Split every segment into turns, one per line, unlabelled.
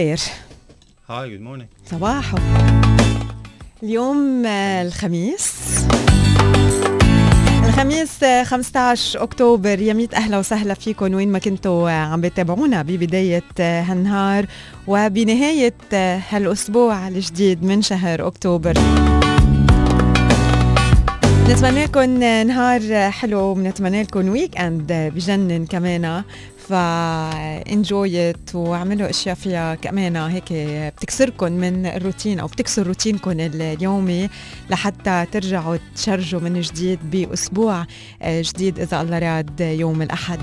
الخير
hi good morning
صباحو. اليوم الخميس. الخميس آه، 15 أكتوبر. يا ميت أهلا وسهلا فيكم وين ما كنتوا عم بتابعونا ببداية هالنهار وبنهاية هالأسبوع الجديد من شهر أكتوبر. نتمنى لكم نهار حلو ونتمنى لكم weekend بجنن كمان. فانجويت واعملوا أشياء فيها كمان هيك بتكسركم من الروتين أو بتكسر روتينكم اليومي لحتى ترجعوا تشرجوا من جديد بأسبوع جديد إذا الله راد يوم الأحد.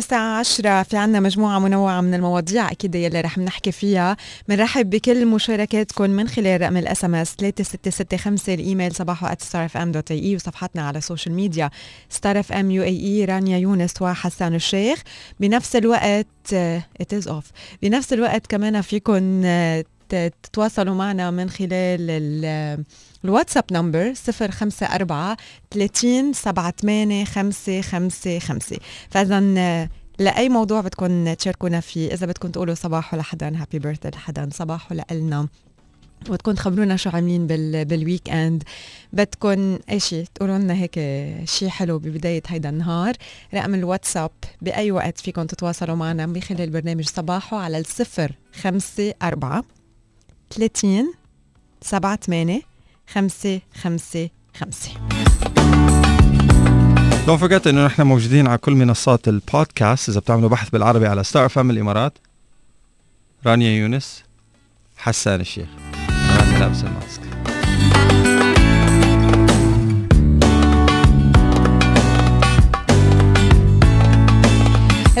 الساعة 10 في عنا مجموعة منوعة من المواضيع أكيد يلي رح نحكي فيها. بنرحب بكل مشاركاتكم من خلال رقم ال SMS 3665 الإيميل صباحو @starfm.ae وصفحتنا على ال social media Star FM UAE رانيا يونس وحسان الشيخ. بنفس الوقت as of بنفس الوقت كمان فيكم آه، تتواصلوا معنا من خلال ال- الواتساب number 054 30 78 555 فاذا لأي موضوع بدكم تشاركونا فيه إذا بدكم تقولوا صباح لحدا happy birthday لحدا صباح لنا بدكم تخبرونا شو عاملين بال بال weekend بدكم أي شيء تقولوا لنا هيك شيء حلو ببداية هيدا النهار. رقم الواتساب بأي وقت فيكم تتواصلوا معنا من خلال برنامج صباحو على الصفر خمسة أربعة 30 سبعة ثمانية خمسة خمسة خمسة.
don't forget إنه نحن موجودين على كل منصات البودكاست. إذا بتعملوا بحث بالعربي على Star FM الإمارات رانيا يونس حسان الشيخ. رانيا لابس ال
mask.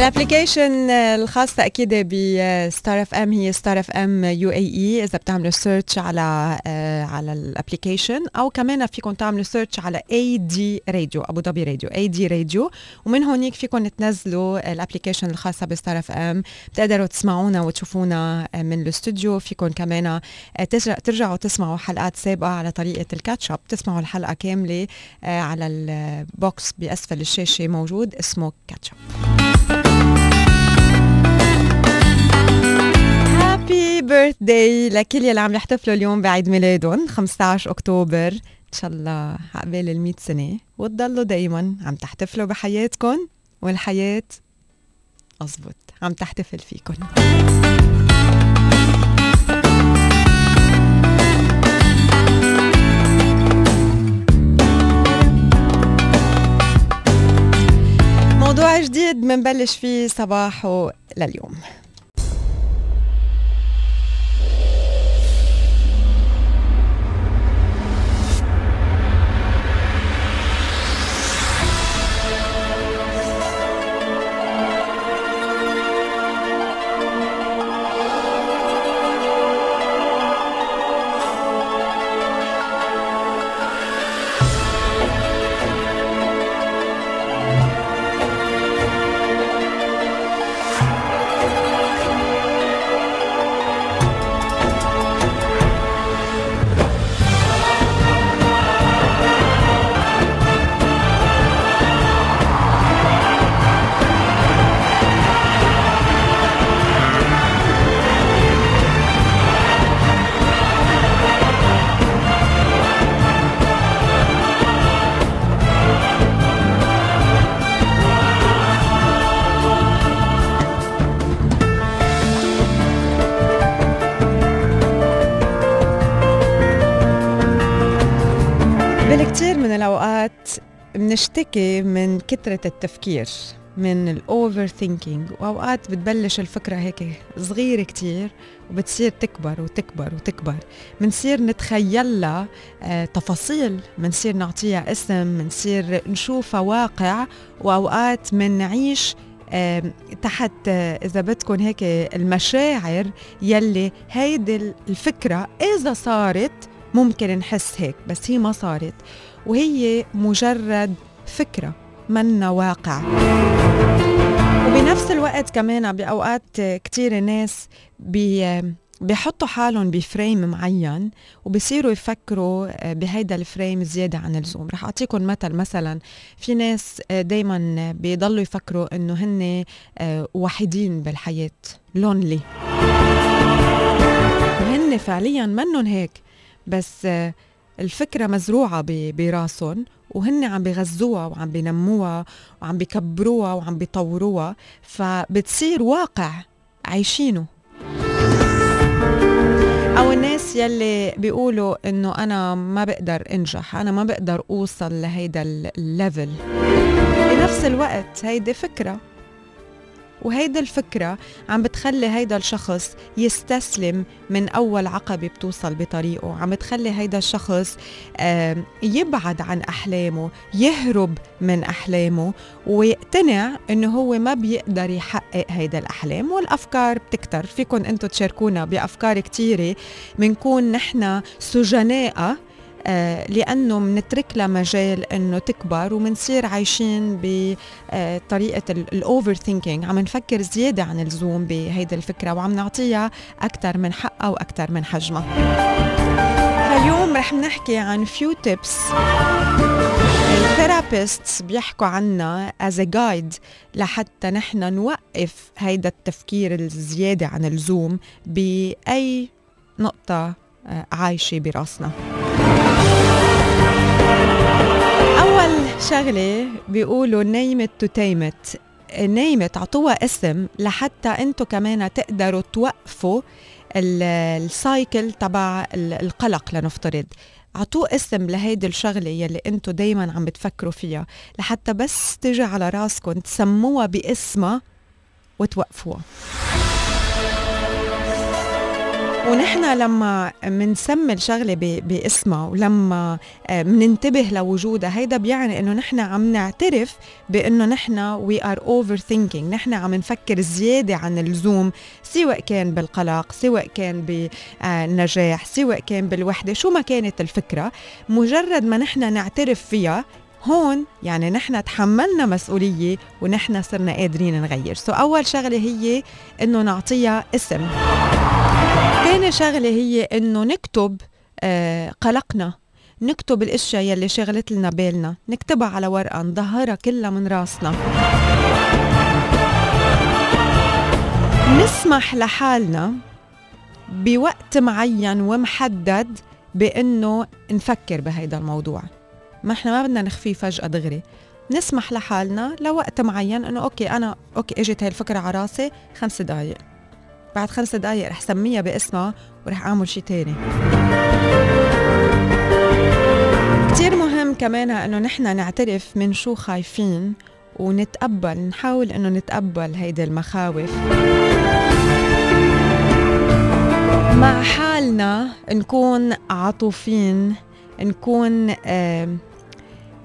ال application الخاصة أكيد ب Star FM هي Star FM UAE. إذا بتعملوا search على آه، على ال application أو كمان فيكم تعملوا search على AD Radio أبو ظبي راديو AD Radio ومن هونيك فيكم تنزلوا ال application الخاصة ب Star FM بتقدروا تسمعونا وتشوفونا آه، من الاستوديو. فيكم كمان آه، ترجع- ترجعوا تسمعوا حلقات سابقة على طريقة ال catch up تسمعوا الحلقة كاملة آه، على ال box بأسفل الشاشة موجود اسمه catch up happy birthday لكل يلي عم يحتفلوا اليوم بعيد ميلادهم 15 أكتوبر. إن شاء الله عقبال ال 100 سنة. وتضلوا دايما عم تحتفلوا بحياتكم والحياة اضبط عم تحتفل فيكم. موضوع جديد منبلش فيه صباحه لليوم. بنشتكي من كثرة التفكير من الأوفر ثينكينج وأوقات بتبلش الفكرة هيك صغيرة كتير وبتصير تكبر وتكبر وتكبر. منصير نتخيل لها آه، تفاصيل منصير نعطيها اسم منصير نشوفها واقع وأوقات منعيش تحت آه، إذا بدكم هيك المشاعر يلي هيدي الفكرة إذا صارت ممكن نحس هيك بس هي ما صارت. وهي مجرد فكرة منا واقع. وبنفس الوقت كمان بأوقات كتير ناس بي بيحطوا حالهم ب frame معين وبصيروا يفكروا آه، بهيدا ال frame زيادة عن اللزوم. رح أعطيكم مثل مثلا في ناس آه، دايما بيضلوا يفكروا إنه هن آه، وحيدين بالحياة lonely وهن فعليا منهم هيك بس الفكرة مزروعة براسهم وهن عم بيغذوها وعم بينموها وعم بيكبروها وعم بيطوروها فبتصير واقع عايشينه. أو الناس يلي بيقولوا إنه أنا ما بقدر أنجح أنا ما بقدر أوصل لهيدا الليفل بنفس الوقت هيدي فكرة. وهيدا الفكرة عم بتخلي هيدا الشخص يستسلم من أول عقبة بتوصل بطريقه. عم بتخلي هيدا الشخص يبعد عن أحلامه يهرب من أحلامه ويقتنع أنه هو ما بيقدر يحقق هيدا الأحلام. والأفكار بتكتر. فيكم أنتم تشاركونا بأفكار كتيرة. منكون نحن سجناء آه، لأنه منترك لها مجال إنه تكبر ومنصير عايشين بطريقه ال overthinking عم نفكر زيادة عن اللزوم بهيدي الفكرة وعم نعطيها أكثر من حقها وأكثر من حجمها. فاليوم رح نحكي عن few tips ال therapist بيحكوا عنا as guide لحتى نحن نوقف هيدا التفكير الزيادة عن اللزوم بأي نقطة آه، عايشة براسنا. شغلة بيقولوا name it to tame it نيمت عطوها اسم لحتى أنتم كمان تقدروا توقفوا السايكل تبع القلق لنفترض. عطوة اسم لهيدي الشغلة يلي انتو دايما عم بتفكروا فيها لحتى بس تجي على راسكم تسموها باسمها وتوقفوها. ونحن لما منسمي الشغلة باسمها ولما مننتبه آه، لوجودها هيدا بيعني إنه نحن عم نعترف بإنه نحن we are overthinking نحن عم نفكر زيادة عن اللزوم سواء كان بالقلق سواء كان بالنجاح سواء كان بالوحدة شو ما كانت الفكرة. مجرد ما نحن نعترف فيها هون يعني نحن تحملنا مسؤولية ونحن صرنا قادرين نغير. so أول شغلة هي إنه نعطيها اسم. تاني شغلة هي إنه نكتب آه قلقنا. نكتب الأشياء يلي شغلت لنا بالنا. نكتبها على ورقة نظهرها كلها من راسنا. نسمح لحالنا بوقت معين ومحدد بإنه نفكر بهيدا الموضوع. ما إحنا ما بدنا نخفيه فجأة دغري. نسمح لحالنا لوقت معين إنه okay أنا أوكي إجت هاي الفكرة على راسي خمس دقائق بعد خمس دقايق رح سميها باسمها ورح أعمل شيء تاني. كتير مهم كمان إنه نحن نعترف من شو خايفين ونتقبل نحاول إنه نتقبل هيدي المخاوف. مع حالنا نكون عطوفين نكون آه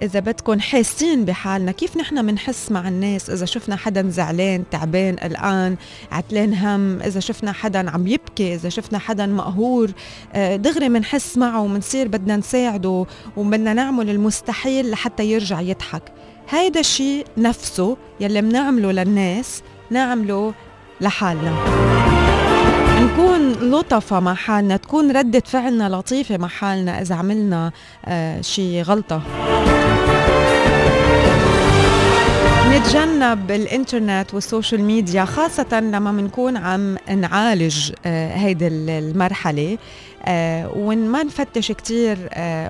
إذا بدكم حاسين بحالنا كيف نحن بنحس مع الناس؟ إذا شفنا حدا زعلان تعبان قلقان عتلان هم إذا شفنا حدا عم يبكي إذا شفنا حدا مقهور آه، دغري بنحس معه وبنصير بدنا نساعده وبدنا نعمل المستحيل لحتى يرجع يضحك. هيدا الشيء نفسه يلي بنعمله للناس نعمله لحالنا. نكون لطفة مع حالنا تكون ردة فعلنا لطيفة مع حالنا إذا عملنا آه شي غلطة. نتجنب الإنترنت وال social media خاصة لما بنكون عم نعالج آه هيدي المرحلة آه وما نفتش كتير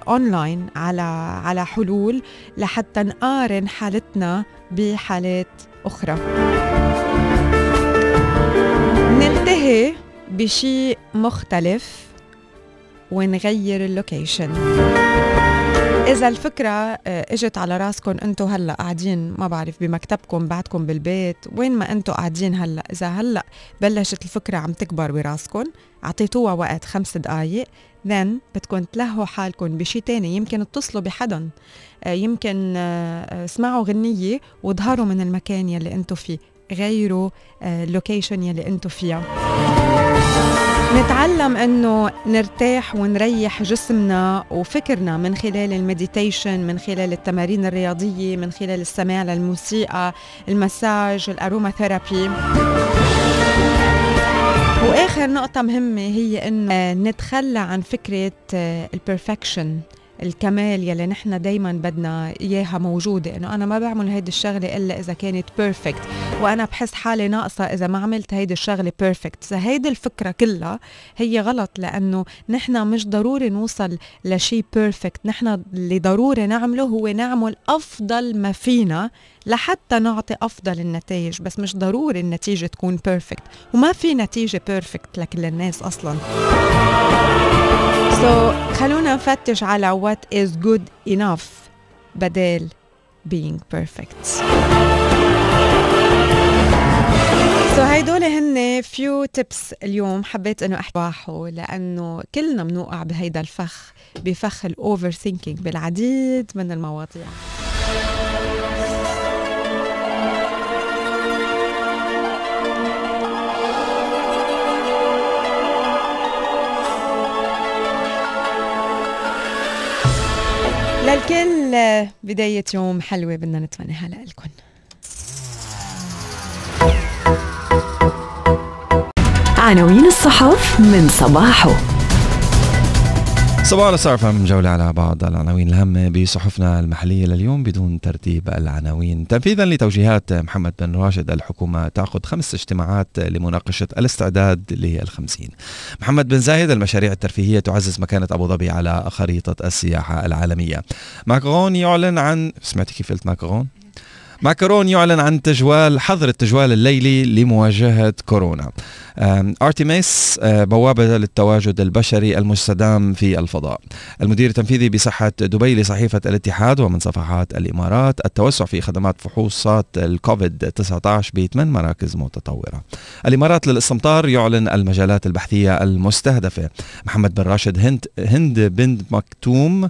اونلاين على على حلول لحتى نقارن حالتنا بحالات أخرى. بشيء مختلف ونغير ال location. إذا الفكرة آه، إجت على راسكم أنتم هلأ قاعدين ما بعرف بمكتبكم بعدكم بالبيت وين ما أنتم قاعدين هلأ. إذا هلأ بلشت الفكرة عم تكبر براسكم أعطيتوها وقت خمس دقايق then بدكم تلهوا حالكم بشي تاني. يمكن اتصلوا بحدا آه، يمكن آه، اسمعوا غنية وظهروا من المكان يلي أنتم فيه. غيروا ال location يلي أنتم فيها. نتعلم أنه نرتاح ونريح جسمنا وفكرنا من خلال ال meditation من خلال التمارين الرياضية من خلال السماع للموسيقى المساج ال aromatherapy وآخر نقطة مهمة هي إنه نتخلى عن فكرة ال perfection الكمال يلي نحن دايما بدنا إياها موجوده إنه أنا ما بعمل هيدي الشغلة إلا إذا كانت perfect وأنا بحس حالي ناقصة إذا ما عملت هيدي الشغلة perfect فهيدي الفكرة كلها هي غلط لأنه نحن مش ضروري نوصل لشيء perfect نحن اللي ضروري نعمله هو نعمل أفضل ما فينا لحتى نعطي أفضل النتائج بس مش ضروري النتيجة تكون perfect وما في نتيجة perfect لكل الناس أصلا. So, خلونا نفتش على what is good enough. بدل being perfect. so so هيدول هن few tips اليوم حبيت إنه احكي لأنه كلنا بنوقع بهيدا الفخ بفخ ال overthinking بالعديد من المواضيع. للكل بداية يوم حلوة بدنا نتمناها لكم.
عناوين الصحف من صباحه.
صباح الخير فهم جولة على بعض العناوين. الهامة بصحفنا المحلية لليوم بدون ترتيب العناوين. تنفيذا لتوجيهات محمد بن راشد الحكومة تعقد خمس اجتماعات لمناقشة الاستعداد للخمسين. محمد بن زايد المشاريع الترفيهية تعزز مكانة أبو ظبي على خريطة السياحة العالمية. ماكرون يعلن عن سمعتي كيف قلت ماكرون؟ ماكرون يعلن عن تجوال حظر التجوال الليلي لمواجهة كورونا. أرتيميس آه، بوابة للتواجد البشري المستدام في الفضاء. المدير التنفيذي بصحة دبي لصحيفة الاتحاد ومن صفحات الإمارات التوسع في خدمات فحوصات الكوفيد 19 بثمان مراكز متطورة. الإمارات للاستمطار يعلن المجالات البحثية المستهدفة. محمد بن راشد هند, هند بن مكتوم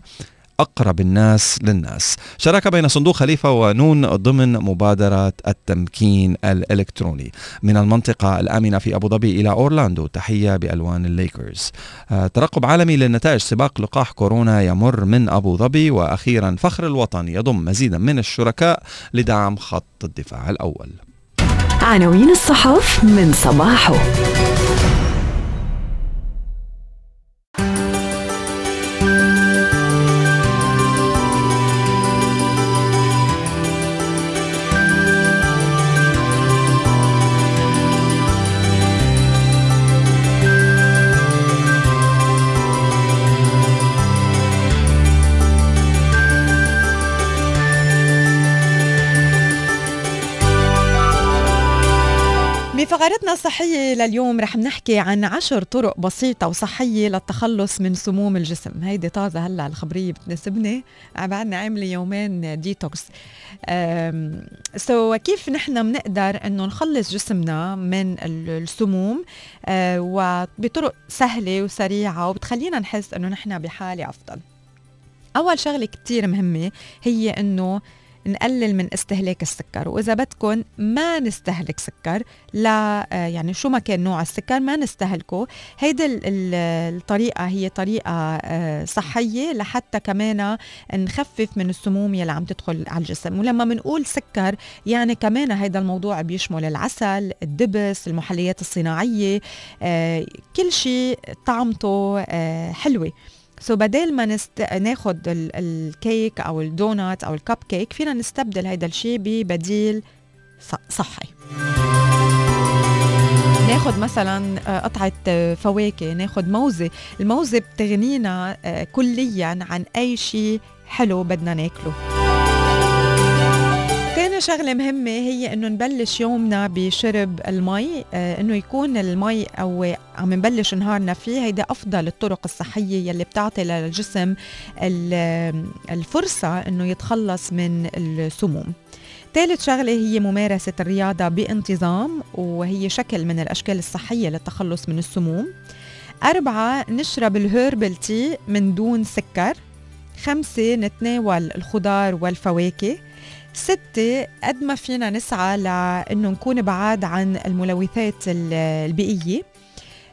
أقرب الناس للناس. شراكة بين صندوق خليفة ونون ضمن مبادرة التمكين الإلكتروني. من المنطقة الآمنة في أبو ظبي إلى أورلاندو. تحية بألوان الليكرز. آه، ترقب عالمي للنتائج. سباق لقاح كورونا يمر من أبو ظبي. وأخيرا فخر الوطن يضم مزيدا من الشركاء لدعم خط الدفاع الأول.
عناوين الصحف من صباحه.
بفقرتنا الصحية لليوم رح نحكي عن عشر طرق بسيطة وصحية للتخلص من سموم الجسم. هيدي طازة هلا الخبرية بتناسبني. بعدنا عاملة يومين detox. so, كيف نحن بنقدر إنه نخلص جسمنا من السموم؟ آه، وبطرق سهلة وسريعة وبتخلينا نحس إنه نحن بحالة أفضل. أول شغلة كتير مهمة هي إنه نقلل من استهلاك السكر. وإذا بدكم ما نستهلك سكر لا آه، يعني شو ما كان نوع السكر ما نستهلكه. هيدي الطريقة هي طريقة آه، صحية لحتى كمان نخفف من السموم يلي عم تدخل على الجسم. ولما بنقول سكر يعني كمان هيدا الموضوع بيشمل العسل الدبس المحليات الصناعية آه، كل شيء طعمته حلوة. so بدل ما نست... ناخد الكيك أو ال donuts أو الكب كيك فينا نستبدل هيدا الشيء ببديل صحي. ناخد مثلا آه، قطعة آه، فواكه ناخد موزة. الموزة بتغنينا آه، كليا عن أي شيء حلو بدنا ناكله. تاني شغلة مهمة هي إنه نبلش يومنا بشرب المي. آه إنه يكون المي أو عم نبلش نهارنا فيه هيدا أفضل الطرق الصحية يلي بتعطي للجسم الفرصة إنه يتخلص من السموم. ثالث شغلة هي ممارسة الرياضة بانتظام وهي شكل من الأشكال الصحية للتخلص من السموم. أربعة نشرب ال herbal tea من دون سكر. خمسة نتناول الخضار والفواكه. ستة قد ما فينا نسعى لأنه نكون بعاد عن الملوثات البيئية.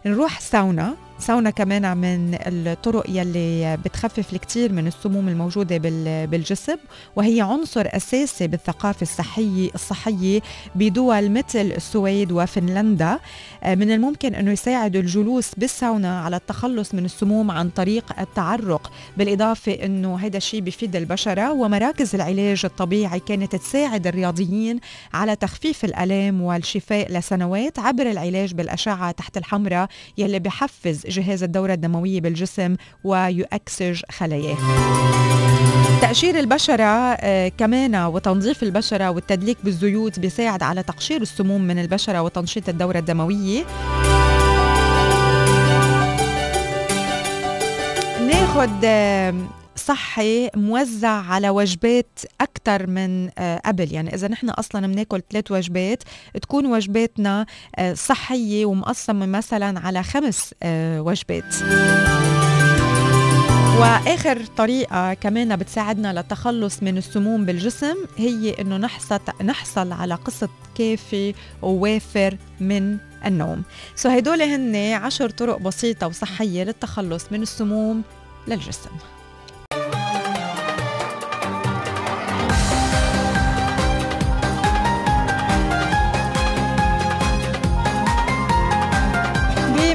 نروح ساونا. ساونا كمان من الطرق يلي بتخفف الكثير من السموم الموجودة بالجسم وهي عنصر أساسي بالثقافة الصحية الصحية بدول مثل السويد وفنلندا. آه، من الممكن أنه يساعد الجلوس بالساونا على التخلص من السموم عن طريق التعرق بالإضافة أنه هذا الشيء بفيد البشرة. ومراكز العلاج الطبيعي كانت تساعد الرياضيين على تخفيف الألام والشفاء لسنوات عبر العلاج بالأشعة تحت الحمراء يلي بحفز جهاز الدورة الدموية بالجسم ويؤكسج خلاياه. تقشير البشرة آه، كمان وتنظيف البشرة والتدليك بالزيوت بيساعد على تقشير السموم من البشرة وتنشيط الدورة الدموية. ناخد صحي موزع على وجبات أكثر من آه، قبل. يعني إذا نحن أصلا بناكل ثلاث وجبات تكون وجباتنا آه، صحية ومقسمة مثلا على خمس آه، وجبات. وآخر طريقة كمان بتساعدنا للتخلص من السموم بالجسم هي إنه نحصل نحصل على قسط كافي ووافر من النوم. سو هدول هن عشر طرق بسيطة وصحية للتخلص من السموم للجسم.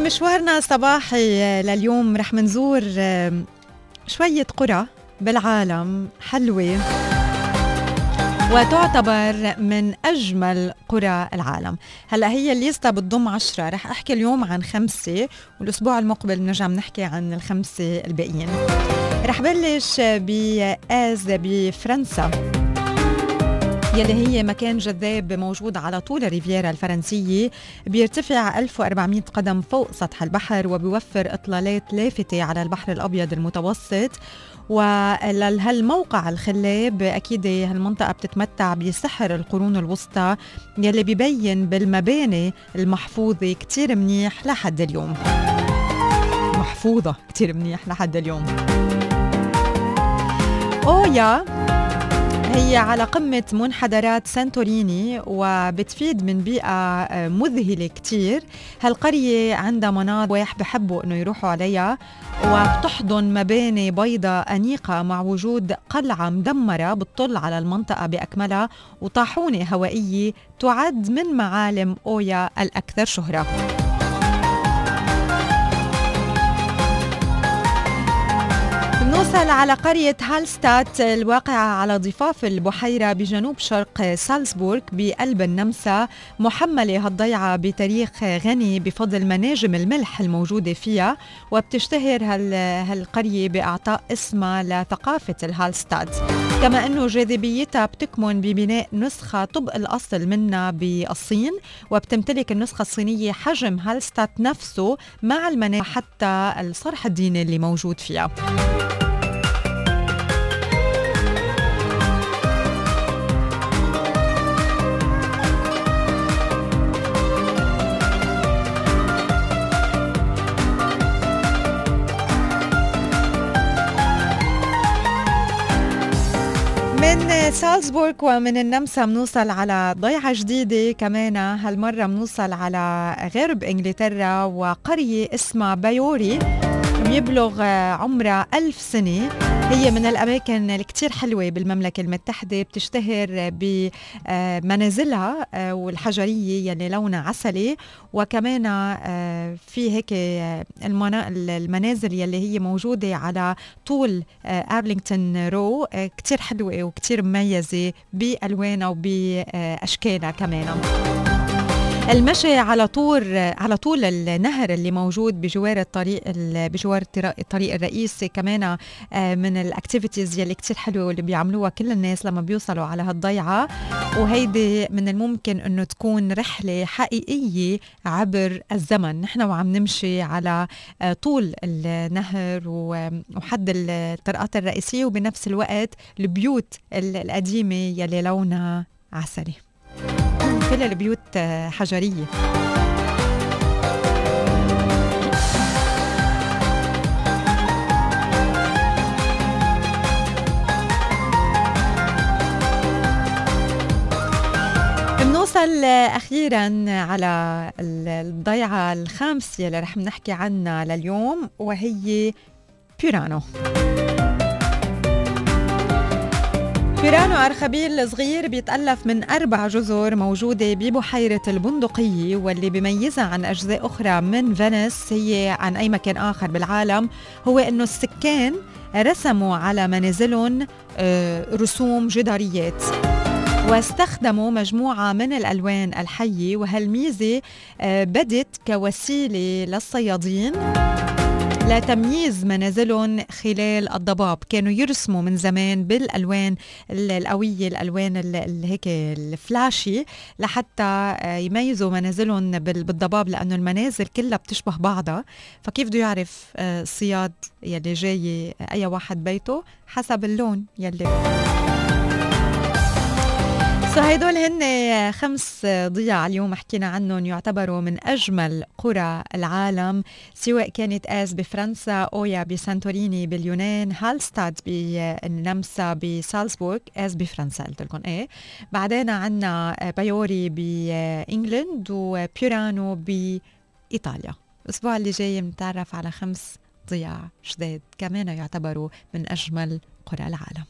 بمشوارنا الصباحي لليوم رح منزور شوية قرى بالعالم حلوة وتعتبر من أجمل قرى العالم. هلأ هي الليستا بتضم عشرة. رح أحكي اليوم عن خمسة والأسبوع المقبل بنرجع بنحكي عن الخمسة الباقيين. رح بلش بآز بفرنسا. يلي هي مكان جذاب موجود على طول الريفيرا الفرنسية بيرتفع 1400 قدم فوق سطح البحر وبيوفر إطلالات لافتة على البحر الأبيض المتوسط. ولهالموقع الخلاب أكيد هالمنطقة بتتمتع بسحر القرون الوسطى يلي ببين بالمباني المحفوظة كتير منيح لحد اليوم. محفوظة كتير منيح لحد اليوم. أويا هي على قمة منحدرات سانتوريني وبتفيد من بيئة آه، مذهلة كتير. هالقرية عندها مناطق بحبوا إنه يروحوا عليها. وبتحضن مباني بيضاء أنيقة مع وجود قلعة مدمرة بتطل على المنطقة بأكملها. وطاحونة هوائية تعد من معالم أويا الأكثر شهرة. نوصل على قرية هالستات الواقعة على ضفاف البحيرة بجنوب شرق سالزبورغ بقلب النمسا محملة هالضيعة بتاريخ غني بفضل مناجم الملح الموجودة فيها وبتشتهر هالقرية بإعطاء اسمها لثقافة الهالستات كما أنه جاذبيتها بتكمن ببناء نسخة طبق الأصل منها بالصين وبتمتلك النسخة الصينية حجم هالستات نفسه مع المناجم حتى الصرح الديني اللي موجود فيها. من سالزبورغ ومن النمسا بنوصل على ضيعة جديدة كمان. هالمرة بنوصل على غرب إنجلترا وقرية اسمها بايوري. يبلغ عمرها ألف سنة. هي من الأماكن الكتير حلوة بالمملكة المتحدة بتشتهر بمنازلها آه، والحجرية يلي لونها عسلي. وكمان آه، في هيك آه، المنازل يلي هي موجودة على طول Arlington Row. كتير حلوة وكتير مميزة بألوانها وبأشكالها كمان. المشي على طول على طول النهر اللي موجود بجوار الطريق بجوار الطريق الرئيسي كمان آه، من ال activities يلي كتير حلوة واللي بيعملوها كل الناس لما بيوصلوا على هالضيعة. وهيدي من الممكن إنه تكون رحلة حقيقية عبر الزمن. نحن وعم نمشي على آه، طول النهر وحد الطرقات الرئيسية وبنفس الوقت البيوت القديمة يلي لونها عسلي. كل البيوت حجرية. بنوصل وأخيرا على الضيعة الخامسة اللي رح نحكي عنها لليوم وهي بيرانو. بيرانو أرخبيل صغير بيتألف من أربع جزر موجودة ببحيرة البندقية واللي بيميزها عن أجزاء أخرى من فينيس هي عن أي مكان آخر بالعالم هو أنه السكان رسموا على منازلهم آه، رسوم جداريات. واستخدموا مجموعة من الألوان الحية وهالميزة آه، بدت كوسيلة للصيادين. لتمييز منازلهم خلال الضباب. كانوا يرسموا من زمان بالألوان القوية الألوان هيك الفلاشي لحتى آه، يميزوا منازلهم بالضباب لأنه المنازل كلها بتشبه بعضها. فكيف بده يعرف آه، الصياد يلي جاي أي واحد بيته؟ حسب اللون يلي سو هدول هن خمس ضياع اليوم حكينا عنهم يعتبروا من أجمل قرى العالم سواء كانت آس بفرنسا أويا بسانتوريني باليونان هالستاد بالنمسا بسالزبورغ آس بفرنسا قلت لكم إيه. بعدين عندنا بايوري بإنجلند وبيورانو بإيطاليا. الأسبوع اللي جاي بنتعرف على خمس ضياع جداد كمان يعتبروا من أجمل قرى العالم.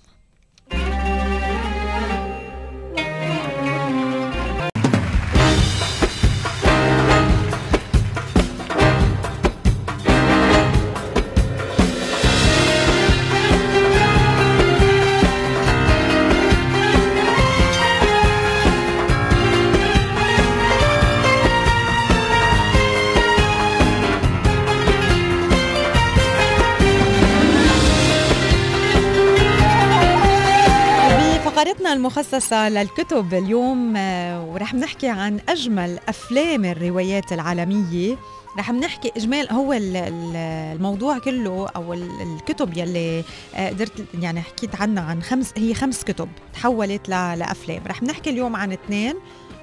فقرتنا المخصصة للكتب اليوم آه، ورح نحكي عن أجمل أفلام الروايات العالمية. رح نحكي إجمال هو الموضوع كله أو الكتب يلي آه، قدرت يعني حكيت عنها عن خمس هي خمس كتب تحولت لأفلام. رح نحكي اليوم عن اثنين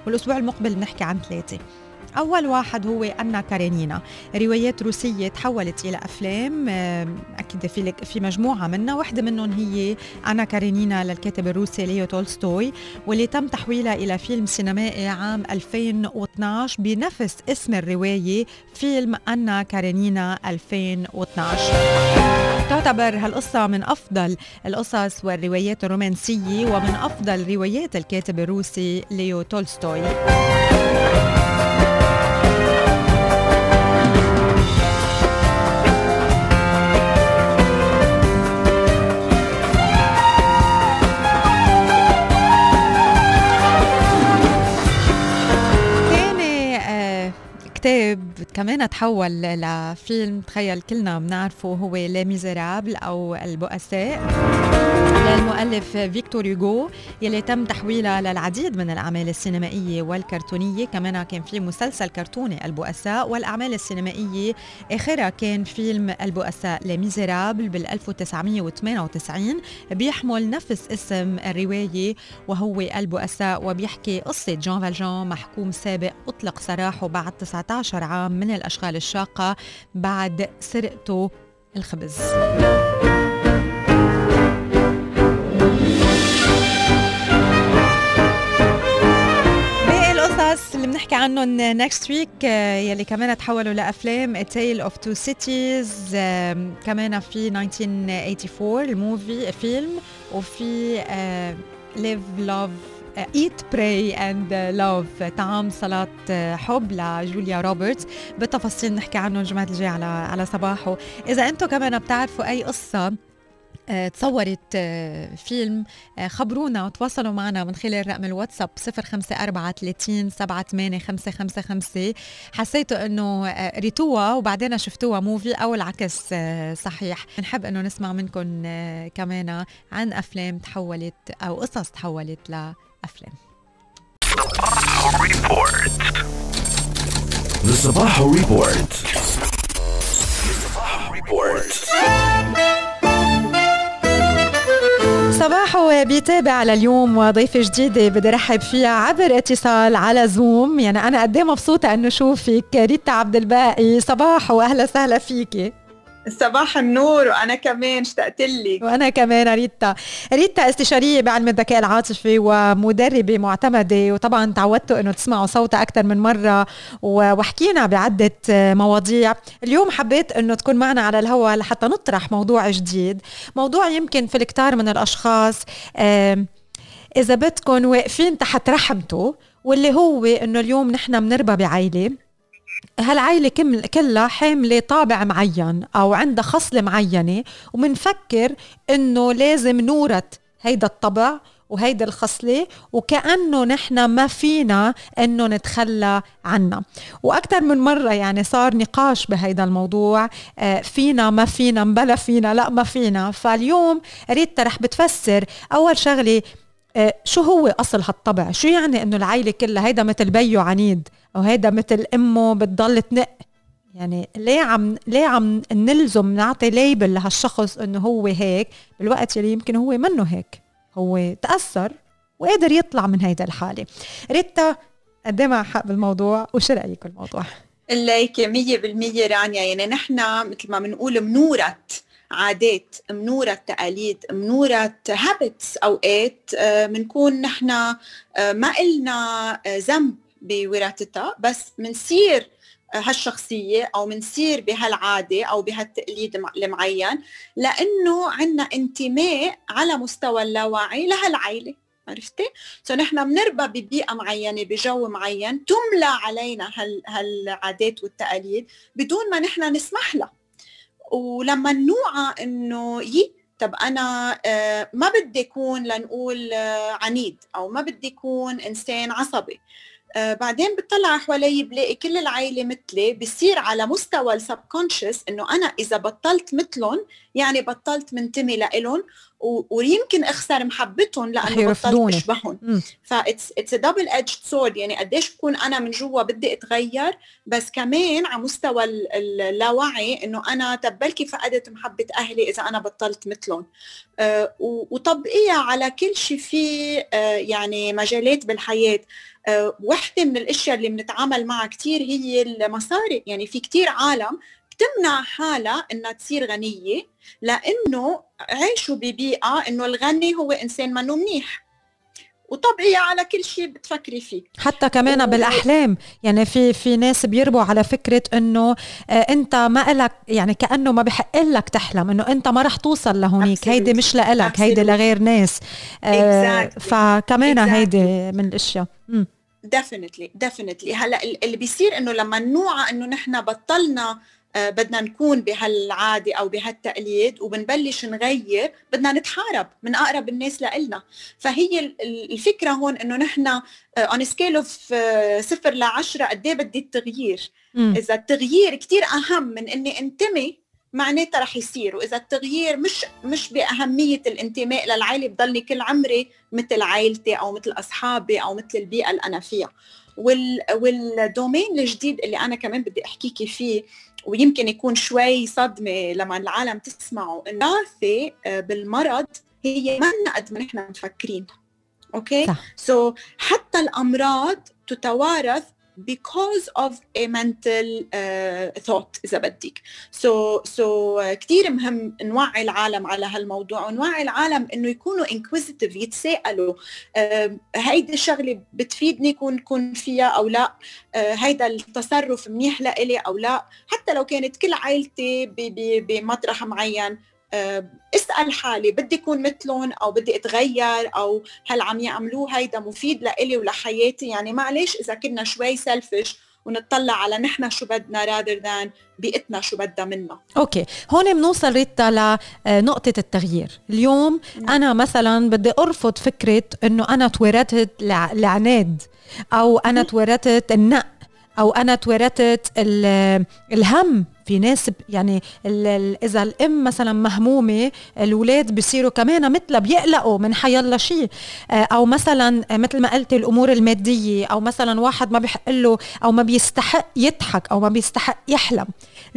والأسبوع المقبل بنحكي عن ثلاثة. أول واحد هو أنا كارينينا. روايات روسية تحولت إلى أفلام أكيد في في مجموعة منها واحدة منهم هي أنا كارينينا للكاتب الروسي ليو تولستوي واللي تم تحويلها إلى فيلم سينمائي عام 2012 بنفس اسم الرواية فيلم أنا كارينينا 2012 تعتبر هالقصة من أفضل القصص والروايات الرومانسية ومن أفضل روايات الكاتب الروسي ليو تولستوي. كتاب كمان تحول لفيلم تخيل كلنا بنعرفه هو Les Misérables أو البؤساء. للمؤلف فيكتور يوغو يلي تم تحويلها للعديد من الأعمال السينمائية والكرتونية. كمان كان في مسلسل كرتوني البؤساء والأعمال السينمائية آخرها كان فيلم البؤساء Les Misérables بال 1998 بيحمل نفس اسم الرواية وهو البؤساء وبيحكي قصة جون فالجون محكوم سابق أطلق سراحه بعد 19 عام من الأشغال الشاقة بعد سرقته الخبز. القصص اللي بنحكي عنهم next week يلي كمان تحولوا لأفلام Tale of Two Cities كمان في 1984 ال movie فيلم وفي Live Love Eat Pray and Love طعام صلاه آه، حب لجوليا روبرتس. بالتفاصيل نحكي عنهم الجمعه الجاية على على صباحه. إذا أنتم كمان بتعرفوا أي قصة آه، تصورت آه، فيلم خبرونا وتواصلوا معنا من خلال رقم الواتساب 054 38 حسيتوا إنه قريتوها وبعدين شفتوها movie أو العكس صحيح. بنحب إنه نسمع منكم كمان عن أفلام تحولت أو قصص تحولت لافلام Sabaho Report. The Sabaho Report. صباحو بيتابع لليوم وضيفة جديدة بدي رحب فيها عبر اتصال على زوم يعني أنا قد إيه مبسوطة إنه شوفك ريتا عبد الباقي صباحو أهلا وسهلا فيكي
صباح النور وأنا كمان اشتقت لك.
وأنا كمان ريتا ريتا استشارية بعلم الذكاء العاطفي ومدربة معتمدة وطبعا تعودتوا إنه تسمعوا صوتها أكثر من مرة وحكينا بعدة مواضيع. اليوم حبيت إنه تكون معنا على الهواء لحتى نطرح موضوع جديد. موضوع يمكن في الكثار من الأشخاص إذا بدكم واقفين تحت رحمته واللي هو إنه اليوم نحن بنربى بعائله هالعائلة كلها حاملة طابع معين أو عندها خصلة معينة ومنفكر إنه لازم نورث هيدا الطبع وهيدا الخصلة وكأنه نحن ما فينا إنه نتخلى عنها. وأكثر من مرة يعني صار نقاش بهيدا الموضوع آه، فينا ما فينا مبلا فينا لا ما فينا. فاليوم ريتا رح بتفسر أول شغلة شو هو أصل هالطبع؟ شو يعني إنه العائله كلها هيدا مثل بيو عنيد أو هيدا مثل أمه بتضل تنق؟ يعني ليه عم ليه عم نلزم نعطي label لهالشخص إنه هو هيك؟ بالوقت اللي يمكن هو منه هيك. هو تأثر وقدر يطلع من هيدا الحالة. ريتا قد معا حق بالموضوع؟ وشو رأيك بالموضوع؟
ليك مية بالمية رانيا. يعني نحن مثل ما بنقول منورث عادات منورث تقاليد منورث habits أوقات بنكون آه، نحن آه، ما إلنا آه، ذنب بوراثتها بس منصير هالشخصية أو منصير بهالعادة أو بهالتقليد المعين لأنه عنا انتماء على مستوى اللاوعي لهالعيلة عرفتي؟ سو نحن بنربى ببيئة معينة بجو معين تملى علينا هالعادات والتقاليد بدون ما نحن نسمح لها ولما نوعى إنه يي طب أنا آه، ما بدي اكون لنقول آه، عنيد أو ما بدي اكون إنسان عصبي. آه، بعدين بتطلع حوالي بلاقي كل العائله مثلي بصير على مستوى ال subconscious إنه أنا إذا بطلت مثلهم يعني بطلت منتمي لإلهم ويمكن أخسر محبتهم لأنه بطلت أشبههم. that's it's double edge sword يعني قديش بكون أنا من جوا بدي أتغير بس كمان على مستوى اللاوعي إنه أنا تبلكي فقدت محبة أهلي إذا أنا بطلت مثلهم؟ وطبقيها على كل شيء في أه يعني مجالات بالحياة. وحده من الأشياء اللي بنتعامل معها كثير هي المصاري. يعني في كثير عالم بتمنع حالها إنها تصير غنية لأنه عيشوا ببيئة إنه الغني هو إنسان منه منيح. وطبيعي على كل شيء بتفكري فيه.
حتى كمان و... بالأحلام. يعني في في ناس بيربوا على فكرة إنه آه أنت ما لك يعني كأنه ما بحق لك تحلم إنه أنت ما رح توصل لهونيك. هيدي مش لإلك هيدي لغير ناس. آه exactly. فكمان exactly. هيدي من الأشياء.
definitely definitely هلا اللي بيصير إنه لما نوعى إنه نحن بطلنا آه، بدنا نكون بهالعادة أو بهالتقليد وبنبلش نغير بدنا نتحارب من أقرب الناس لإلنا. فهي الفكرة هون إنه نحن on scale of صفر لعشرة قد إيه بدي التغيير؟ م. إذا التغيير كثير أهم من إني أنتمي معناتها رح يصير. وإذا التغيير مش مش بأهمية الانتماء للعائلة بضلني كل عمري مثل عائلتي أو مثل أصحابي أو مثل البيئة اللي أنا فيها وال وال domain الجديد اللي أنا كمان بدي أحكيكي فيه ويمكن يكون شوي صدمة لما العالم تسمعه الوراثه آه، بالمرض هي ما قد ما نحن مفكرين أوكي؟ so, so, حتى الأمراض تتوارث because of a mental uh, thought إذا بدك. so, so, so, so, uh, كثير مهم نوعي العالم على هالموضوع ونوعي العالم إنه يكونوا inquisitive يتساءلوا uh, هيدي الشغلة بتفيدني كون كون فيها أو لا؟ uh, هيدا التصرف منيح لإلي أو لا؟ حتى لو كانت كل عائلتي بمطرح معين اسأل حالي بدي أكون مثلهم أو بدي أتغير أو هل عم يعملوه هيدا مفيد لإلي ولحياتي؟ يعني معلش إذا كنا شوي selfish ونطلع على نحن شو بدنا rather than بيئتنا شو بدها منا.
okay هون بنوصل ريتا لنقطة التغيير. اليوم مم. أنا مثلا بدي أرفض فكرة إنه أنا تورثت العناد أو أنا تورثت النق أو أنا تورثت الهم في ناس يعني إذا الأم مثلا مهمومة الاولاد بصيروا كمان مثلها بيقلقوا من حيلا شيء آه، أو مثلا مثل ما قلت الأمور المادية أو مثلا واحد ما بيحق له أو ما بيستحق يضحك أو ما بيستحق يحلم.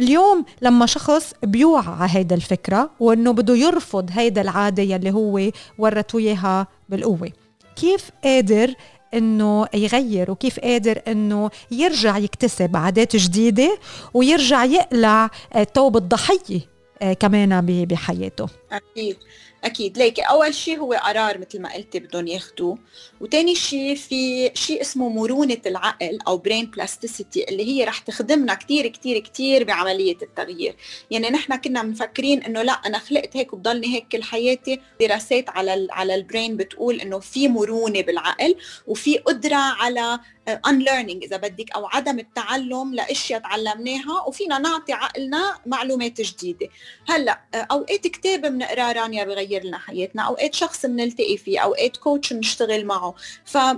اليوم لما شخص بيوعى على هيدا الفكرة وإنه بده يرفض هيدا العادة يلي هو ورثوا إياها بالقوة كيف قادر إنه يغير وكيف قادر إنه يرجع يكتسب عادات جديدة ويرجع يقلع توب الضحية آه، كمان بحياته.
أكيد. أكيد. ليك أول شيء هو قرار مثل ما قلتي بدهم ياخذوه وثاني شيء في شيء اسمه مرونة العقل أو برين بلاستيسيتي اللي هي رح تخدمنا كثير كثير كثير بعملية التغيير. يعني نحن كنا مفكرين إنه لا أنا خلقت هيك وبضلني هيك كل حياتي. دراسات على ال على البرين بتقول إنه في مرونة بالعقل وفي قدرة على unlearning إذا بدك أو عدم التعلم لأشياء تعلمناها وفينا نعطي عقلنا معلومات جديدة. هلأ آه، أوقات كتاب بنقراه رانيا بغير لنا حياتنا أوقات شخص بنلتقي فيه أوقات كوتش بنشتغل معه.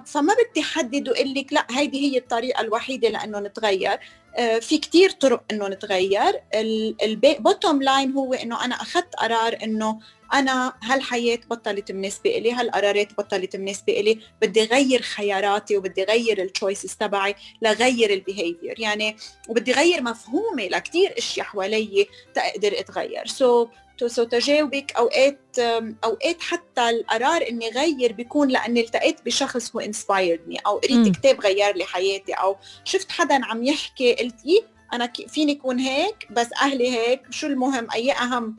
فما بدي حدد وأقول لك لأ هيدي هي الطريقة الوحيدة لإنه نتغير. آه، في كتير طرق إنه نتغير. ال bottom line هو إنه أنا أخذت قرار إنه أنا هالحياة بطلت مناسبه إلي هالقرارات بطلت مناسبه إلي. بدي غير خياراتي وبدي غير ال choices تبعي لغير ال behavior يعني وبدي غير مفهومي لكتير أشياء حوالي تقدر أتغير. so, so, so تجاوبك أوقات أوقات حتى القرار إني غير بيكون لأني التقيت بشخص هو inspired ني أو
قريت.
كتاب غير لي حياتي أو شفت حدا عم يحكي قلت إيه أنا فيني اكون هيك بس أهلي هيك شو المهم؟ أي أهم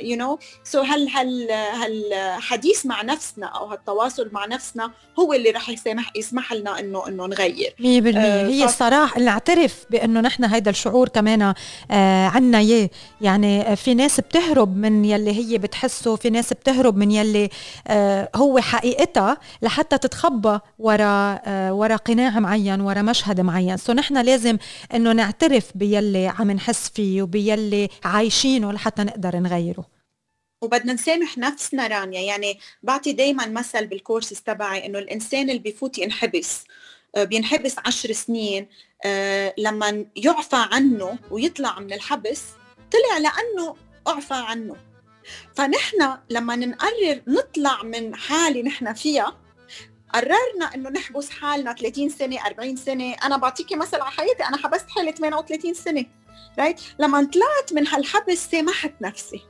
you know so هل هل هالحديث مع نفسنا أو هالتواصل مع نفسنا هو اللي رح يسمح يسمح لنا انه إنه نغير.
100% هي
ف-
الصراحة نعترف بأنه نحن هيدا الشعور كمان آه عنا إياه. يعني آه، في ناس بتهرب من يلي هي بتحسه في ناس بتهرب من يلي آه هو حقيقتها لحتى تتخبى ورا آه ورا قناع معين ورا مشهد معين. so نحن لازم أنه نعترف بيلي عم نحس فيه وبيلي عايشينه لحتى نقدر نغيره
وبدنا نسامح نفسنا رانيا. يعني بعطي دايما مثل بالكورسز تبعي إنه الإنسان اللي بيفوت ينحبس. آه، بينحبس عشر سنين. آه، لما يعفى عنه ويطلع من الحبس طلع لأنه أعفى عنه. فنحن لما نقرر نطلع من حالة نحن فيها قررنا إنه نحبس حالنا 30 سنة 40 سنة. أنا بعطيكي مثل على حياتي أنا حبست حالي 38 سنة. رايت لما طلعت من هالحبس سامحت نفسي.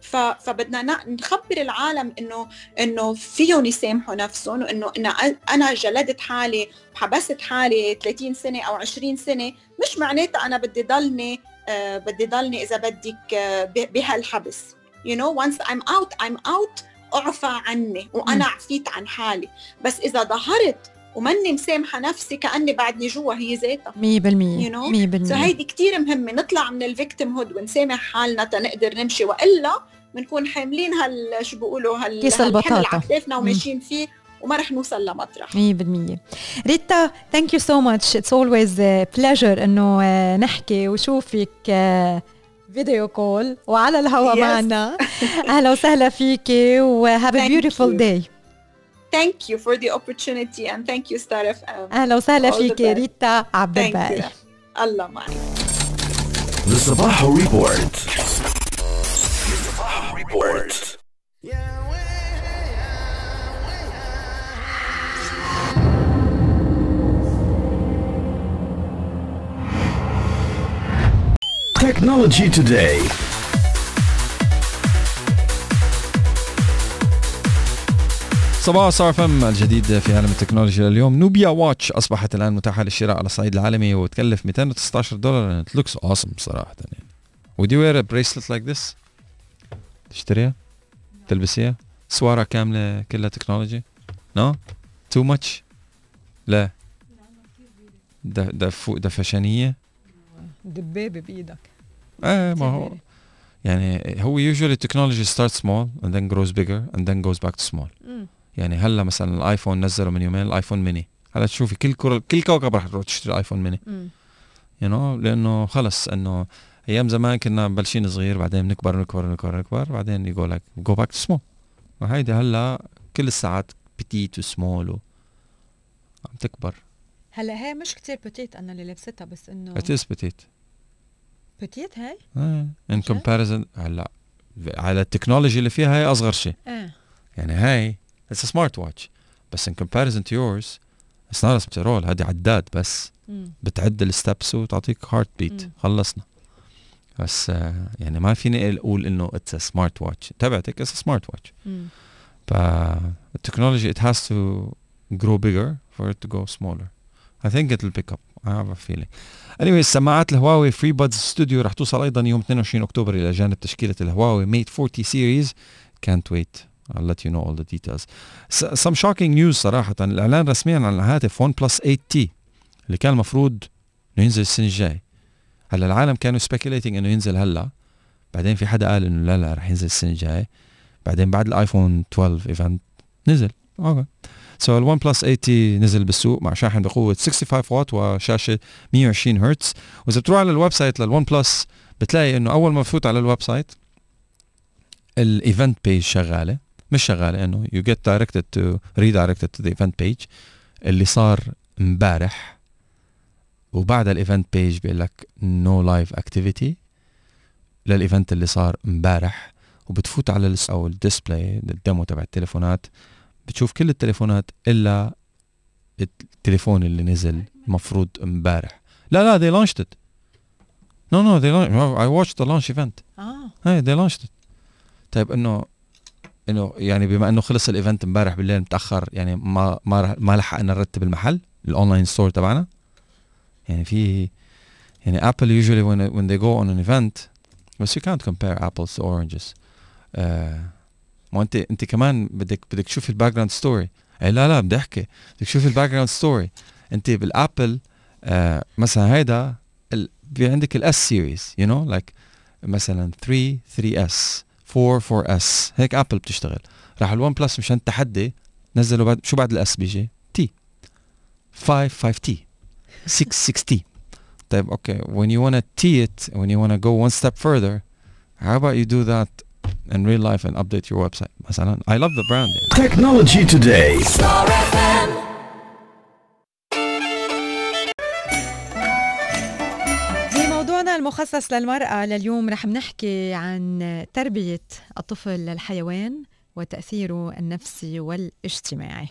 ف... فبدنا نخبر العالم انه إنه فيهم يسامحوا نفسهم وإنه إن أنا جلدت حالي وحبست حالي 30 سنة أو 20 سنة. مش معناتها أنا بدي ضلني آه بدي ضلني إذا بدك آه بهالحبس. You know once I'm out I'm out أعفى عني وأنا عفيت عن حالي. بس إذا ظهرت وماني مسامحة نفسي كأني بعدني جوا هي ذاتها.
100%
You know?
100%
so هيدي كتير مهمة نطلع من ال victimhood ونسامح حالنا تنقدر نمشي. وإلا بنكون حاملين هال شو بيقولوا هال
كيس البطاطا.
على كتافنا وماشيين فيه وما رح نوصل لمطرح.
100% ريتا thank you so much it's always pleasure إنه آه، نحكي وشوفك video call وعلى الهواء
Yes.
معنا. أهلا وسهلا فيكي و
have
a
beautiful.
day
Thank you for the opportunity and thank you Star FM
اهلا وسهلا
All the
فيكي
best.
ريتا عبد
Thank
الباقي
you الله معك
The Sabaho Report. The Sabaho Report. Technology today.
صباح صار فم الجديد في عالم التكنولوجيا اليوم. نوبيا واتش أصبحت الآن متاحة للشراء على الصعيد العالمي وتكلف 219 دولار. It looks awesome صراحة. يعني would you wear a bracelet like this تشتريها؟ تلبسيها؟ سوارة كاملة كلها تكنولوجي؟ No too much لا. ده ده فوق ده فشانية
دبابة بإيدك.
إيه ما هو يعني هو usually technology starts small and then grows bigger and then goes back to small. يعني هلا مثلا الآيفون نزلوا من يومين الآيفون ميني. هلا تشوفي كل كل, كل كوكب رح تروح تشتري ايفون mini. you know لأنه خلص إنه أيام زمان كنا مبلشين صغير بعدين بنكبر نكبر نكبر نكبر بعدين يقول لك go back to small وهيدي هلا كل الساعات petite و small و... عم تكبر.
هلا هي مش كتير petite أنا اللي لبستها بس إنه
it is petite
petite هي؟
in comparison هلا على ال technology اللي فيها هي أصغر شيء
إيه.
يعني هاي it's smart watch بس in comparison to yours it's not a smart هذه عداد بس.
مم.
بتعد ال steps وتعطيك heart
beat.
خلصنا. بس آه، يعني ما فيني أقول إنه it's smart watch تبعتك it's smart watch.
فال
technology it has to grow bigger for it to go smaller. I think it'll pick up. I have a feeling. Anyway سماعات الهواوي FreeBuds Studio رح توصل أيضا يوم 22 أكتوبر إلى جانب تشكيلة الهواوي Mate 40 series can't wait. I'll let you know all the details. S- some shocking news صراحة. الإعلان رسميا عن الهاتف OnePlus 8T اللي كان المفروض إنه ينزل السنة الجاي هلأ العالم كانوا speculating إنه ينزل هلأ. بعدين في حدا قال إنه لا لا رح ينزل السنة الجاي بعدين بعد الآيفون 12 event نزل. okay so ال OnePlus 8T نزل بالسوق مع شاحن بقوة 65 واط وشاشة 120 هرتز. وإذا بتروح على ال website لل OnePlus بتلاقي إنه أول ما بفوت على ال website ال event page شغالة. مش شغالة إنه you get directed to redirected to the event page اللي صار امبارح. وبعد ال event page بيقول لك no live activity لل event اللي صار امبارح. وبتفوت على أو ال display ال demo تبع التليفونات. بتشوف كل التليفونات إلا التليفون اللي نزل مفروض امبارح. لا لا they launched it. No no they launched I watched the launch event.
آه.
hey they launched it. طيب إنه إنه يعني بما إنه خلص ال event امبارح بالليل متأخر يعني ما ما ما لحقنا نرتب المحل ال online store تبعنا. يعني في يعني Apple usually when when they go on an event بس you can't compare apples to oranges. آه ما أنت أنت كمان بدك بدك تشوف ال background story اي لا لا بدي أحكي. بدك تشوف ال background story أنت بال Apple آه مثلا هيدا. في عندك ال S series you know like مثلا 3 3 اس 4 4 اس هيك ابل بتشتغل راح الون بلس مشان التحدي نزلوا بعد شو بعد الاس بيجي تي 5 5 تي 6 6 تي طيب اوكي when you wanna tee it when you wanna go one step further how about you do that in real life and update your website مثلا I love the brand يعني.
Technology Today.
المخصص للمرأة لليوم رح نحكي عن تربية الطفل للحيوان وتأثيره النفسي والاجتماعي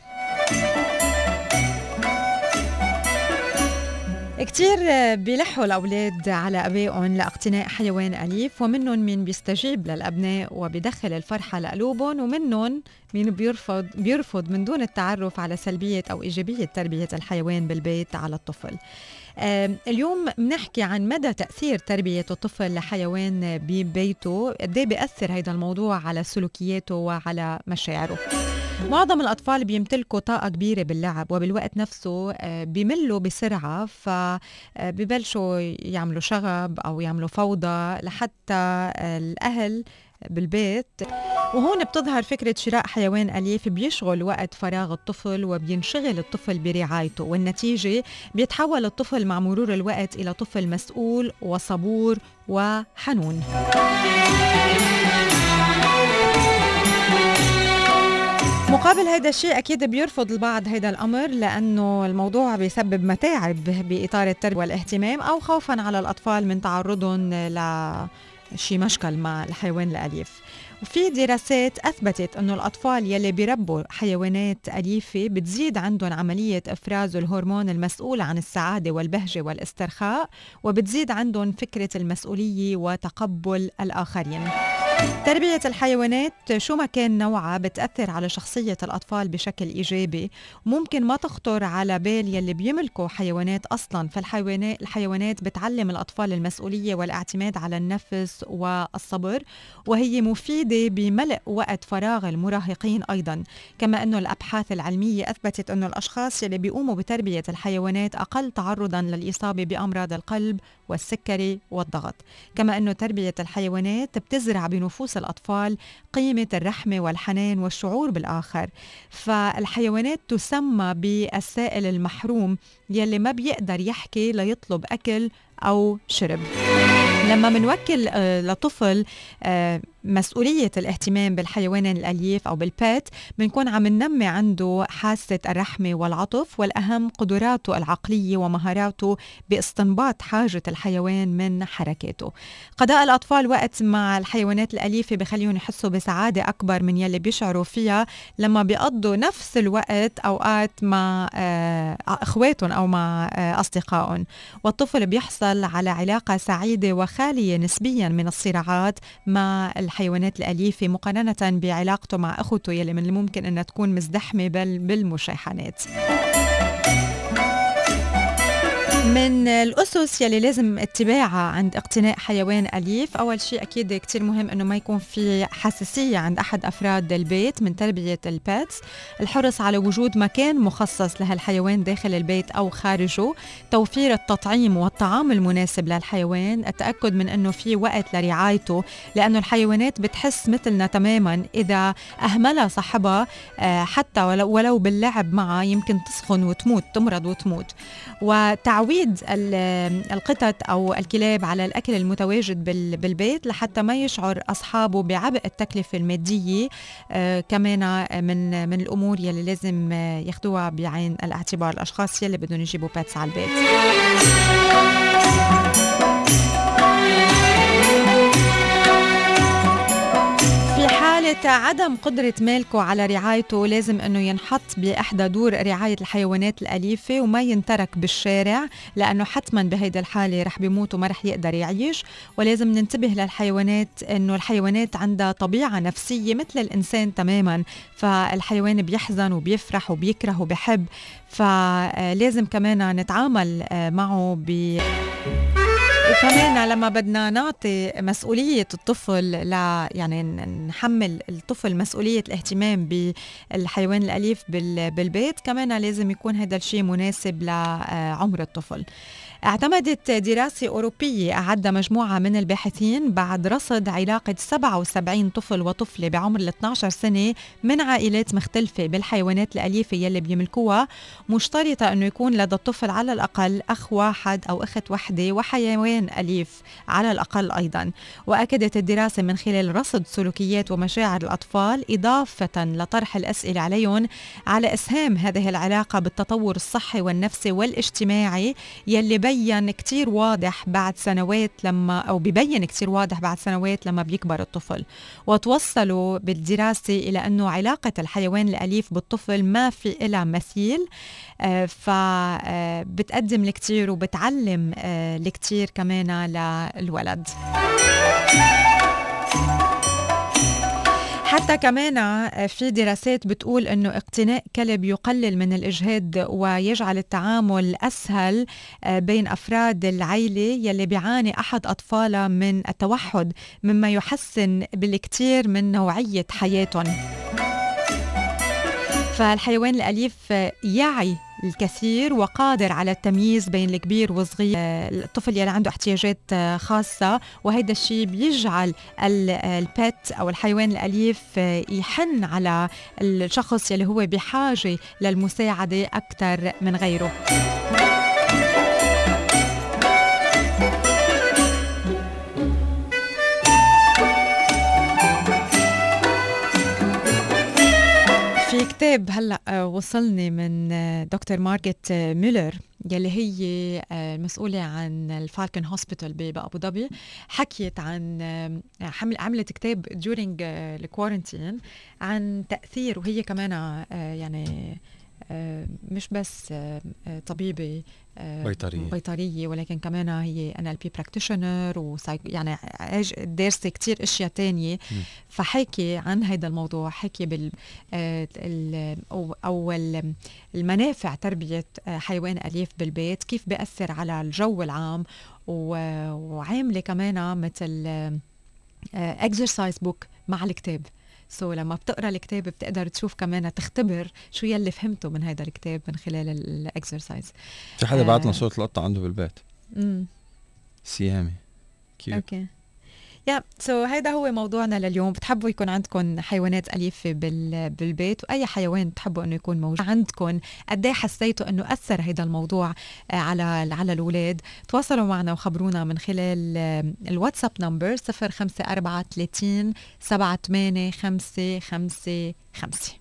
كتير بيلحوا الأولاد على أبائهم لاقتناء حيوان أليف ومنهم مين بيستجيب للأبناء وبيدخل الفرحة لقلوبهم ومنهم مين بيرفض بيرفض من دون التعرف على سلبية أو إيجابية تربية الحيوان بالبيت على الطفل. اليوم بنحكي عن مدى تأثير تربية الطفل لحيوان ببيته قد إيه بيأثر هذا الموضوع على سلوكياته وعلى مشاعره. معظم الأطفال بيمتلكوا طاقة كبيرة باللعب وبالوقت نفسه آه، بيملوا بسرعة فببلشوا يعملوا شغب أو يعملوا فوضى لحتى آه، الأهل بالبيت. وهون بتظهر فكرة شراء حيوان أليف بيشغل وقت فراغ الطفل وبينشغل الطفل برعايته والنتيجة بيتحول الطفل مع مرور الوقت إلى طفل مسؤول وصبور وحنون. مقابل هذا الشيء أكيد بيرفض البعض هذا الأمر لأنه الموضوع بيسبب متاعب بإطار التربية والاهتمام أو خوفا على الأطفال من تعرضهم لشي مشكل مع الحيوان الأليف. وفي دراسات أثبتت أنه الأطفال يلي بيربوا حيوانات أليفة بتزيد عندهم عملية إفراز الهرمون المسؤول عن السعادة والبهجة والاسترخاء وبتزيد عندهم فكرة المسؤولية وتقبل الآخرين. تربية الحيوانات شو ما كان نوعها بتأثر على شخصية الأطفال بشكل إيجابي. ممكن ما تخطر على بال يلي بيملكوا حيوانات أصلا. فالحيوانات الحيوانات بتعلم الأطفال المسؤولية والاعتماد على النفس والصبر وهي مفيدة بملء وقت فراغ المراهقين أيضا. كما أنه الأبحاث العلمية أثبتت أنه الأشخاص يلي بيقوموا بتربية الحيوانات أقل تعرضا للإصابة بأمراض القلب والسكري والضغط. كما أنه تربية الحيوانات بتزرع بنفوس الأطفال قيمة الرحمة والحنان والشعور بالآخر. فالحيوانات تسمى بالسائل المحروم يلي ما بيقدر يحكي ليطلب أكل أو شرب. لما منوكل آه، لطفل آه، مسؤولية الاهتمام بالحيوان الأليف أو بالبيت بنكون عم ننمي عنده حاسة الرحمة والعطف والأهم قدراته العقلية ومهاراته باستنباط حاجة الحيوان من حركاته. قضاء الأطفال وقت مع الحيوانات الأليفة بخليهم يحسوا بسعادة أكبر من يلي بيشعروا فيها لما بيقضوا نفس الوقت أوقات مع آه، إخواتهم أو مع آه، أصدقائهم. والطفل بيحصل على علاقة سعيدة وخالية نسبيا من الصراعات مع الحيوانات الأليفة مقارنة بعلاقته مع أخته يلي من الممكن أنها تكون مزدحمة بل بالمشاحنات من الأسس يلي لازم اتباعها عند اقتناء حيوان أليف. أول شيء أكيد كتير مهم أنه ما يكون في حساسية عند أحد أفراد البيت من تربية البيتس. الحرص على وجود مكان مخصص لهالحيوان داخل البيت أو خارجه. توفير التطعيم والطعام المناسب للحيوان. التأكد من أنه في وقت لرعايته لأنه الحيوانات بتحس مثلنا تماما. إذا أهملها صاحبها آه، حتى ولو, باللعب معها يمكن تسخن وتموت تمرض وتموت. وتعويد القطط أو الكلاب على الأكل المتواجد بالبيت لحتى ما يشعر أصحابه بعبء التكلفة المادية آه كمان من من الأمور يلي لازم ياخذوها بعين الاعتبار الأشخاص يلي بدهم يجيبوا بيتس على البيت. حالة عدم قدرة مالكه على رعايته. لازم إنه ينحط باحدى دور رعاية الحيوانات الأليفة وما ينترك بالشارع لأنه حتما بهيدي الحالة رح بيموت وما رح يقدر يعيش. ولازم ننتبه للحيوانات إنه الحيوانات عندها طبيعة نفسية مثل الإنسان تماما. فالحيوان بيحزن وبيفرح وبيكره وبيحب. فلازم كمان نتعامل معه ب وكمان لما بدنا نعطي مسؤولية الطفل ل يعني نحمل الطفل مسؤولية الاهتمام بالحيوان الأليف بالبيت كمان لازم يكون هذا الشيء مناسب لعمر الطفل. اعتمدت دراسة أوروبية أعد مجموعة من الباحثين بعد رصد علاقة 77 طفل وطفلة بعمر ال 12 سنة من عائلات مختلفة بالحيوانات الأليفة يلي بيملكوها. مشترطة أنه يكون لدى الطفل على الأقل أخ واحد أو أخت وحدة وحيوان أليف على الأقل أيضا. وأكدت الدراسة من خلال رصد سلوكيات ومشاعر الأطفال إضافة لطرح الأسئلة عليهم على إسهام هذه العلاقة بالتطور الصحي والنفسي والاجتماعي يلي بي ببين كتير واضح بعد سنوات لما أو ببين كتير واضح بعد سنوات لما بيكبر الطفل. وتوصلوا بالدراسة إلى أنه علاقة الحيوان الأليف بالطفل ما في إلها مثيل. آه، فبتقدم الكتير وبتعلم آه، الكتير كمان للولد. حتى كمان في دراسات بتقول إنه اقتناء كلب يقلل من الإجهاد ويجعل التعامل أسهل آه، بين أفراد العيلة يلي بيعاني أحد اطفالها من التوحد مما يحسن بالكثير من نوعية حياتهم. فالحيوان الأليف يعي الكثير وقادر على التمييز بين الكبير والصغير. الطفل يلي عنده احتياجات خاصة وهذا الشيء بيجعل البيت أو الحيوان الأليف يحن على الشخص يلي هو بحاجة للمساعدة أكثر من غيره. في كتاب هلأ آه، وصلني من آه، دكتور مارجت آه، ميلر يلي هي المسؤولة عن ال falcon hospital بأبو ظبي. حكيت عن حمل عملت كتاب during ال quarantine عن تأثير وهي كمان يعني مش بس طبيبة
بيطرية.
بيطرية ولكن كمان هي NLP practitioner يعني دارسة كتير أشياء تانية. فحكي عن هذا الموضوع حكي بال أو المنافع تربية حيوان أليف بالبيت كيف بيأثر على الجو العام. وعاملة كمان مثل exercise book مع الكتاب. so so, لما بتقرأ الكتاب بتقدر تشوف كمان تختبر شو يلي فهمته من هذا الكتاب من خلال ال exercise
في حدا آه بعت لنا صورة القطة عنده بالبيت؟ امم سيامي.
cute okay yeah so هذا هو موضوعنا لليوم. بتحبوا يكون عندكم حيوانات أليفة بال... بالبيت؟ وأي حيوان بتحبوا أنه يكون موجود عندكم؟ قد إيه حسيتوا أنه أثر هذا الموضوع آه، على على الأولاد؟ تواصلوا معنا وخبرونا من خلال الواتساب نمبر 054 30 78 5 5 5